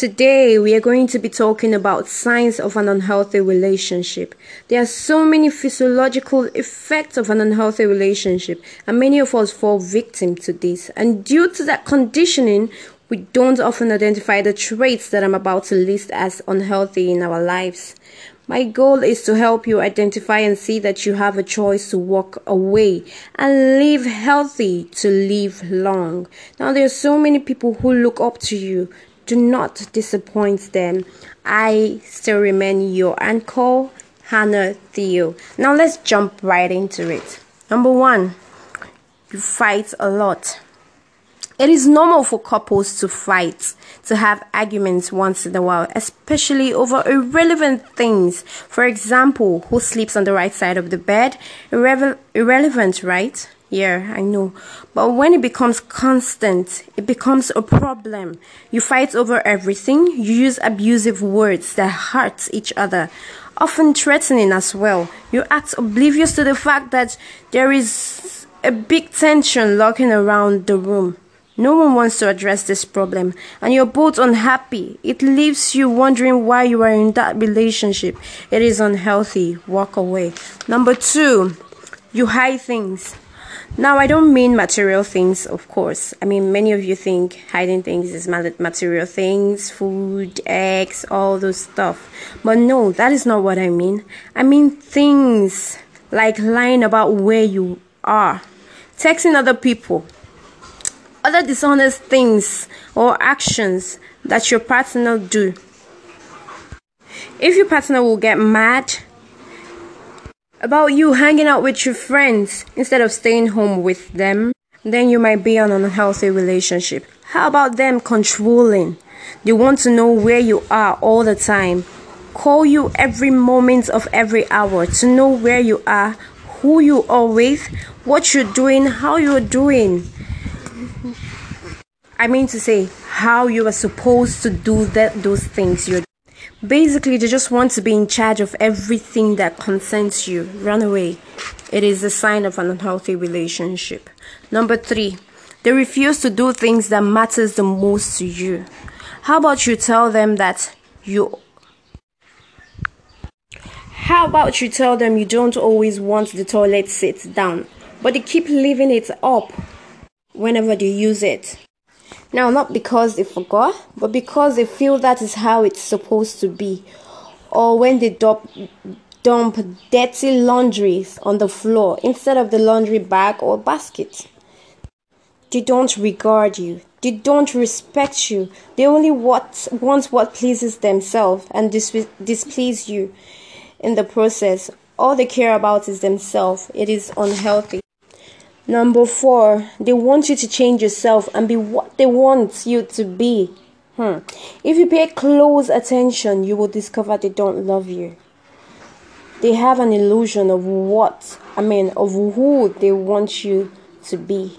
Today, we are going to be talking about signs of an unhealthy relationship. There are so many physiological effects of an unhealthy relationship, and many of us fall victim to this. And due to that conditioning, we don't often identify the traits that I'm about to list as unhealthy in our lives. My goal is to help you identify and see that you have a choice to walk away and live healthy to live long. Now, there are so many people who look up to you do not disappoint them. I still remain your uncle, Hannah Theo. Now let's jump right into it. Number one, you fight a lot. It is normal for couples to fight, to have arguments once in a while, especially over irrelevant things. For example, who sleeps on the right side of the bed? Irre- irrelevant, right? Yeah, I know. But when it becomes constant, it becomes a problem. You fight over everything. You use abusive words that hurt each other, often threatening as well. You act oblivious to the fact that there is a big tension lurking around the room. No one wants to address this problem, and you're both unhappy. It leaves you wondering why you are in that relationship. It is unhealthy. Walk away. Number two, you hide things. Now, I don't mean material things, of course. I mean, many of you think hiding things is material things, food, eggs, all those stuff. But no, that is not what I mean. I mean things like lying about where you are, texting other people, other dishonest things or actions that your partner do. If your partner will get mad, about you hanging out with your friends instead of staying home with them, then you might be on an unhealthy relationship. How about them controlling? They want to know where you are all the time, call you every moment of every hour to know where you are, who you are with, what you're doing, how you're doing. I mean to say, how you are supposed to do that, those things you're Basically, they just want to be in charge of everything that concerns you. Run away. It is a sign of an unhealthy relationship. Number three, they refuse to do things that matters the most to you. How about you tell them that you how about you tell them you don't always want the toilet seat down, but they keep leaving it up whenever they use it? Now, not because they forgot, but because they feel that is how it's supposed to be. Or when they dump, dump dirty laundries on the floor instead of the laundry bag or basket. They don't regard you. They don't respect you. They only want, want what pleases themselves and dis- displease you in the process. All they care about is themselves. It is unhealthy. Number four, they want you to change yourself and be what they want you to be. Hmm. If you pay close attention, you will discover they don't love you. They have an illusion of what, I mean, of who they want you to be.